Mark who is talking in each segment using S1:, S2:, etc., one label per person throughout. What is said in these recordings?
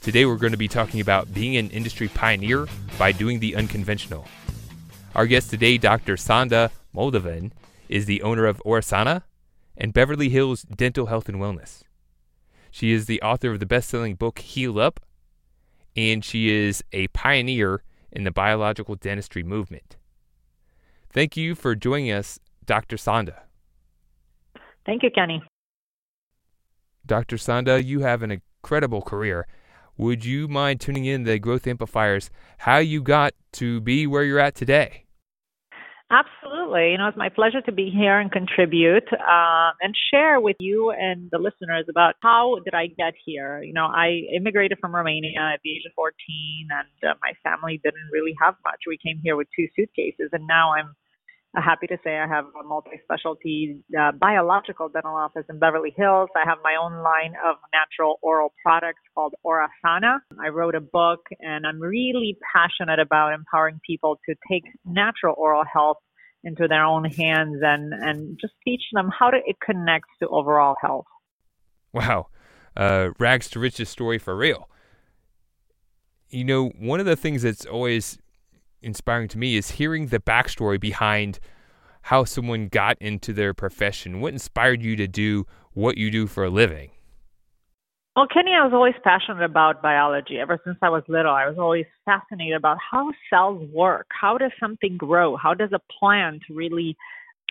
S1: Today we're going to be talking about being an industry pioneer by doing the unconventional. Our guest today, Dr. Sanda Moldovan, is the owner of Orasana and Beverly Hills Dental Health and Wellness. She is the author of the best selling book Heal Up, and she is a pioneer in the biological dentistry movement. Thank you for joining us, Dr. Sanda.
S2: Thank you, Kenny.
S1: Dr. Sanda, you have an incredible career. Would you mind tuning in the growth amplifiers how you got to be where you're at today?
S2: Absolutely. You know, it's my pleasure to be here and contribute uh, and share with you and the listeners about how did I get here. You know, I immigrated from Romania at the age of 14, and uh, my family didn't really have much. We came here with two suitcases, and now I'm happy to say I have a multi-specialty uh, biological dental office in Beverly Hills. I have my own line of natural oral products called Orasana. I wrote a book and I'm really passionate about empowering people to take natural oral health into their own hands and, and just teach them how to, it connects to overall health.
S1: Wow. Uh, rags to riches story for real. You know, one of the things that's always inspiring to me is hearing the backstory behind how someone got into their profession. What inspired you to do what you do for a living?
S2: Well, Kenny, I was always passionate about biology. Ever since I was little, I was always fascinated about how cells work. How does something grow? How does a plant really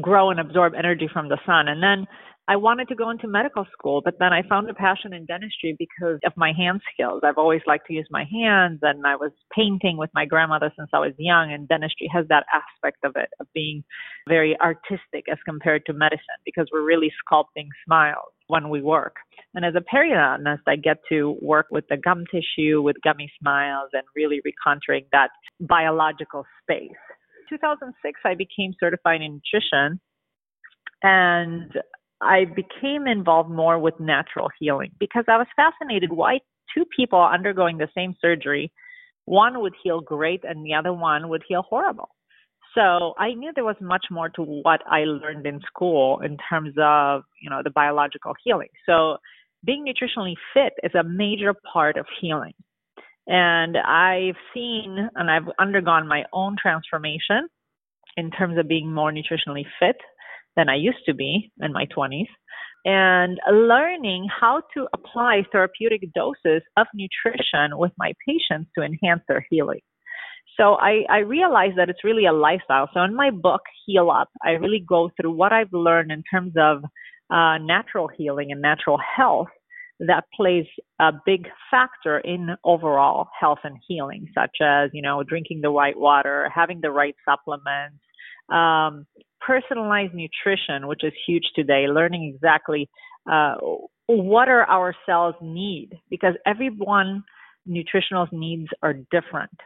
S2: grow and absorb energy from the sun? And then I wanted to go into medical school, but then I found a passion in dentistry because of my hand skills. I've always liked to use my hands, and I was painting with my grandmother since I was young, and dentistry has that aspect of it, of being very artistic as compared to medicine, because we're really sculpting smiles when we work. And as a periodontist, I get to work with the gum tissue, with gummy smiles, and really recontouring that biological space. 2006, I became certified in nutrition. And I became involved more with natural healing because I was fascinated why two people undergoing the same surgery, one would heal great and the other one would heal horrible. So I knew there was much more to what I learned in school in terms of, you know, the biological healing. So being nutritionally fit is a major part of healing. And I've seen and I've undergone my own transformation in terms of being more nutritionally fit than I used to be in my 20s, and learning how to apply therapeutic doses of nutrition with my patients to enhance their healing. So I, I realized that it's really a lifestyle. So in my book, Heal Up, I really go through what I've learned in terms of uh, natural healing and natural health that plays a big factor in overall health and healing, such as, you know, drinking the right water, having the right supplements, um, personalized nutrition, which is huge today, learning exactly uh, what are our cells need because everyone nutritional needs are different.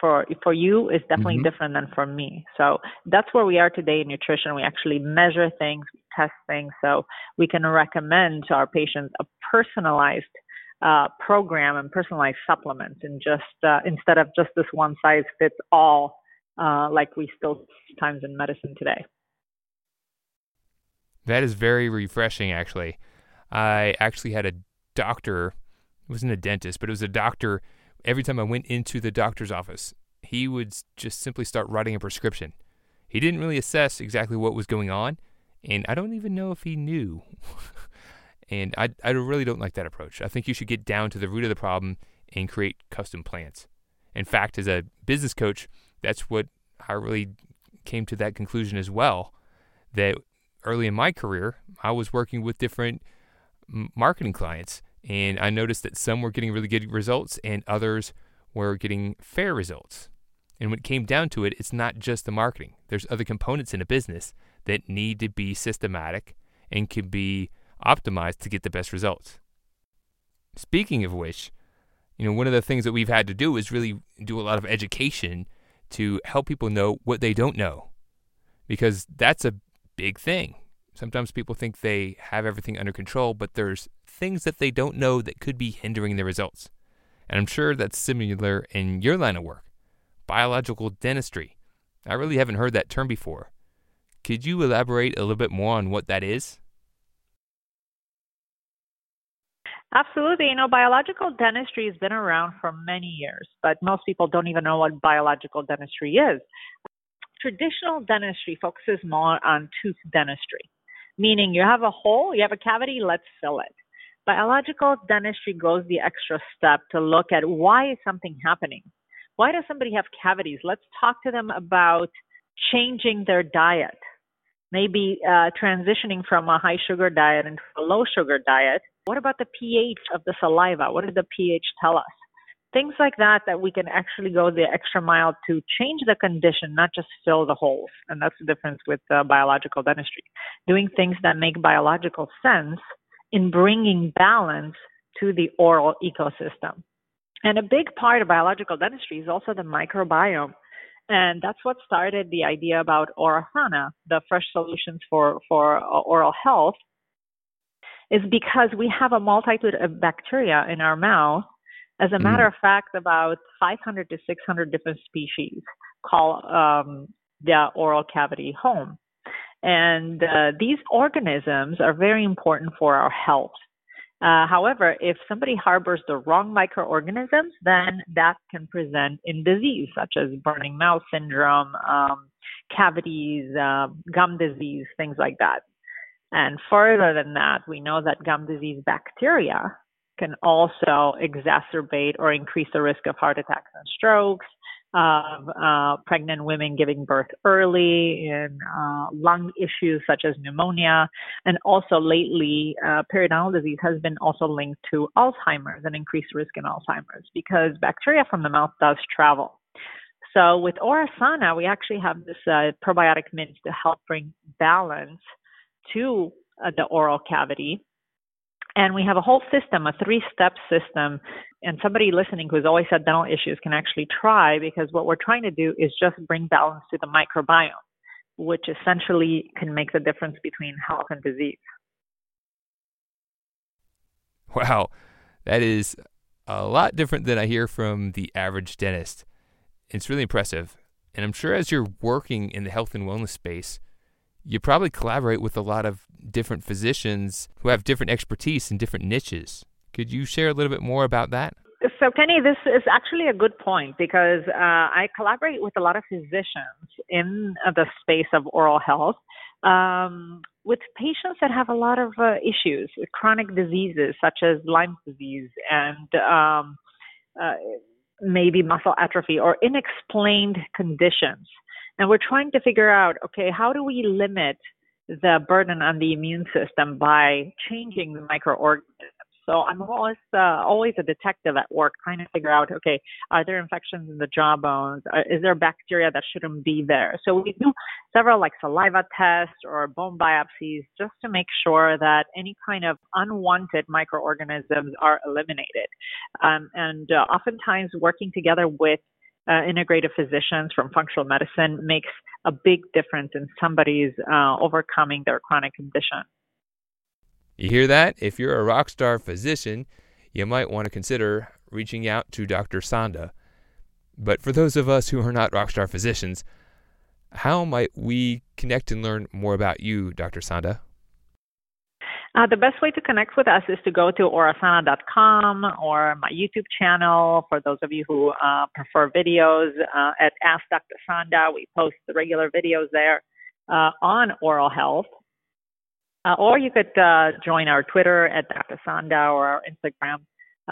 S2: For for you is definitely mm-hmm. different than for me. So that's where we are today in nutrition. We actually measure things, we test things, so we can recommend to our patients a personalized uh, program and personalized supplements, and just uh, instead of just this one size fits all uh, like we still times in medicine today.
S1: That is very refreshing, actually. I actually had a doctor, it wasn't a dentist, but it was a doctor. Every time I went into the doctor's office, he would just simply start writing a prescription. He didn't really assess exactly what was going on, and I don't even know if he knew. and I, I really don't like that approach. I think you should get down to the root of the problem and create custom plans. In fact, as a business coach, that's what I really came to that conclusion as well. That early in my career, I was working with different marketing clients, and I noticed that some were getting really good results and others were getting fair results. And when it came down to it, it's not just the marketing. There's other components in a business that need to be systematic and can be optimized to get the best results. Speaking of which, You know, one of the things that we've had to do is really do a lot of education to help people know what they don't know. Because that's a big thing. Sometimes people think they have everything under control, but there's things that they don't know that could be hindering their results. And I'm sure that's similar in your line of work biological dentistry. I really haven't heard that term before. Could you elaborate a little bit more on what that is?
S2: Absolutely. You know, biological dentistry has been around for many years, but most people don't even know what biological dentistry is. Traditional dentistry focuses more on tooth dentistry, meaning you have a hole, you have a cavity, let's fill it. Biological dentistry goes the extra step to look at why is something happening? Why does somebody have cavities? Let's talk to them about changing their diet, maybe uh, transitioning from a high sugar diet into a low sugar diet what about the pH of the saliva? What does the pH tell us? Things like that that we can actually go the extra mile to change the condition, not just fill the holes. And that's the difference with uh, biological dentistry. Doing things that make biological sense in bringing balance to the oral ecosystem. And a big part of biological dentistry is also the microbiome. And that's what started the idea about Orasana, the fresh solutions for, for uh, oral health, is because we have a multitude of bacteria in our mouth. As a mm. matter of fact, about 500 to 600 different species call um, the oral cavity home. And uh, these organisms are very important for our health. Uh, however, if somebody harbors the wrong microorganisms, then that can present in disease such as burning mouth syndrome, um, cavities, uh, gum disease, things like that. And further than that, we know that gum disease bacteria can also exacerbate or increase the risk of heart attacks and strokes, of uh, pregnant women giving birth early, in uh, lung issues such as pneumonia, and also lately, uh, periodontal disease has been also linked to Alzheimer's and increased risk in Alzheimer's because bacteria from the mouth does travel. So with Orasana, we actually have this uh, probiotic mint to help bring balance to uh, the oral cavity. And we have a whole system, a three step system. And somebody listening who's always had dental issues can actually try because what we're trying to do is just bring balance to the microbiome, which essentially can make the difference between health and disease.
S1: Wow, that is a lot different than I hear from the average dentist. It's really impressive. And I'm sure as you're working in the health and wellness space, you probably collaborate with a lot of different physicians who have different expertise in different niches. Could you share a little bit more about that?
S2: So, Kenny, this is actually a good point because uh, I collaborate with a lot of physicians in the space of oral health um, with patients that have a lot of uh, issues, chronic diseases such as Lyme disease and um, uh, maybe muscle atrophy or unexplained conditions. And we're trying to figure out, okay, how do we limit the burden on the immune system by changing the microorganisms? So I'm always uh, always a detective at work, trying to figure out, okay, are there infections in the jawbones? Uh, is there bacteria that shouldn't be there? So we do several like saliva tests or bone biopsies just to make sure that any kind of unwanted microorganisms are eliminated. Um, and uh, oftentimes working together with uh, integrative physicians from functional medicine makes a big difference in somebody's uh, overcoming their chronic condition.
S1: You hear that? If you're a rock star physician, you might want to consider reaching out to Dr. Sanda. But for those of us who are not rock star physicians, how might we connect and learn more about you, Dr. Sanda?
S2: Uh, the best way to connect with us is to go to orasana.com or my YouTube channel for those of you who uh, prefer videos uh, at Ask Dr. Sanda. We post the regular videos there uh, on oral health. Uh, or you could uh, join our Twitter at Dr. Sanda or our Instagram.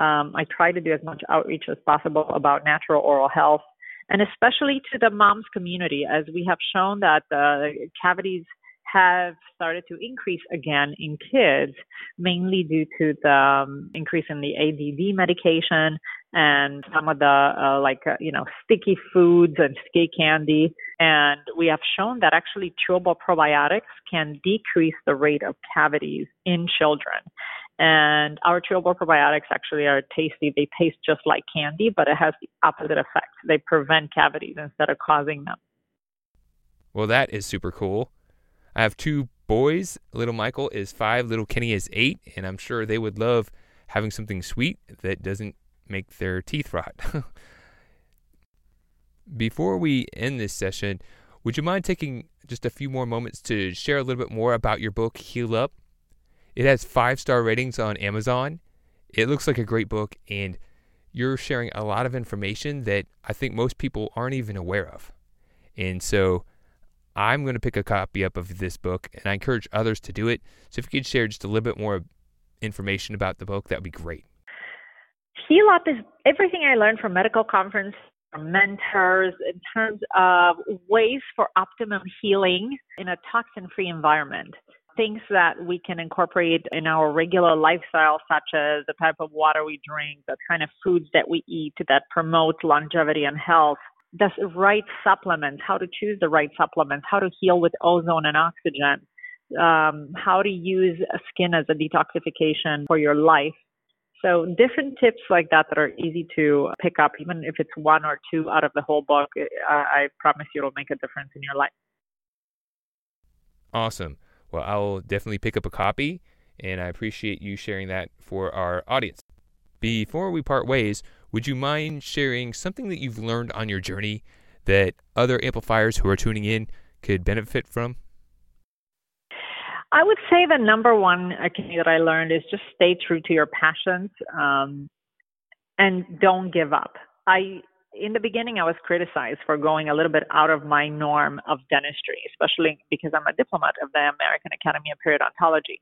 S2: Um, I try to do as much outreach as possible about natural oral health and especially to the moms community as we have shown that cavities – have started to increase again in kids, mainly due to the um, increase in the ADD medication and some of the uh, like uh, you know sticky foods and sticky candy. And we have shown that actually chewable probiotics can decrease the rate of cavities in children. And our chewable probiotics actually are tasty. They taste just like candy, but it has the opposite effect. They prevent cavities instead of causing them.
S1: Well, that is super cool. I have two boys. Little Michael is five, little Kenny is eight, and I'm sure they would love having something sweet that doesn't make their teeth rot. Before we end this session, would you mind taking just a few more moments to share a little bit more about your book, Heal Up? It has five star ratings on Amazon. It looks like a great book, and you're sharing a lot of information that I think most people aren't even aware of. And so I'm going to pick a copy up of this book, and I encourage others to do it. So if you could share just a little bit more information about the book, that would be great.
S2: Heal Up is everything I learned from medical conference, from mentors, in terms of ways for optimum healing in a toxin free environment things that we can incorporate in our regular lifestyle, such as the type of water we drink, the kind of foods that we eat that promote longevity and health, the right supplements, how to choose the right supplements, how to heal with ozone and oxygen, um, how to use skin as a detoxification for your life. So different tips like that that are easy to pick up, even if it's one or two out of the whole book. I, I promise you it'll make a difference in your life.
S1: Awesome. Well, I'll definitely pick up a copy, and I appreciate you sharing that for our audience. Before we part ways, would you mind sharing something that you've learned on your journey that other amplifiers who are tuning in could benefit from?
S2: I would say the number one thing that I learned is just stay true to your passions um, and don't give up. I in the beginning, I was criticized for going a little bit out of my norm of dentistry, especially because I'm a diplomat of the American Academy of Periodontology.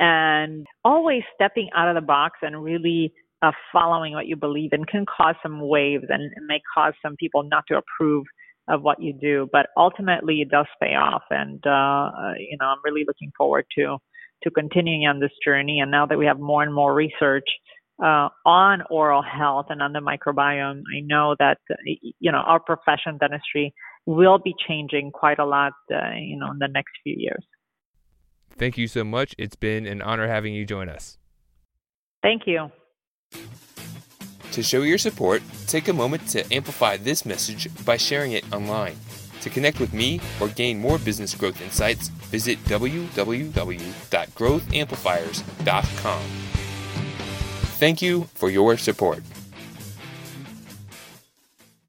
S2: And always stepping out of the box and really uh, following what you believe in can cause some waves and, may cause some people not to approve of what you do. But ultimately, it does pay off. And, uh, you know, I'm really looking forward to to continuing on this journey. And now that we have more and more research uh, on oral health and on the microbiome, I know that you know our profession, dentistry, will be changing quite a lot, uh, you know, in the next few years.
S1: Thank you so much. It's been an honor having you join us.
S2: Thank you.
S3: To show your support, take a moment to amplify this message by sharing it online. To connect with me or gain more business growth insights, visit www.growthamplifiers.com. Thank you for your support.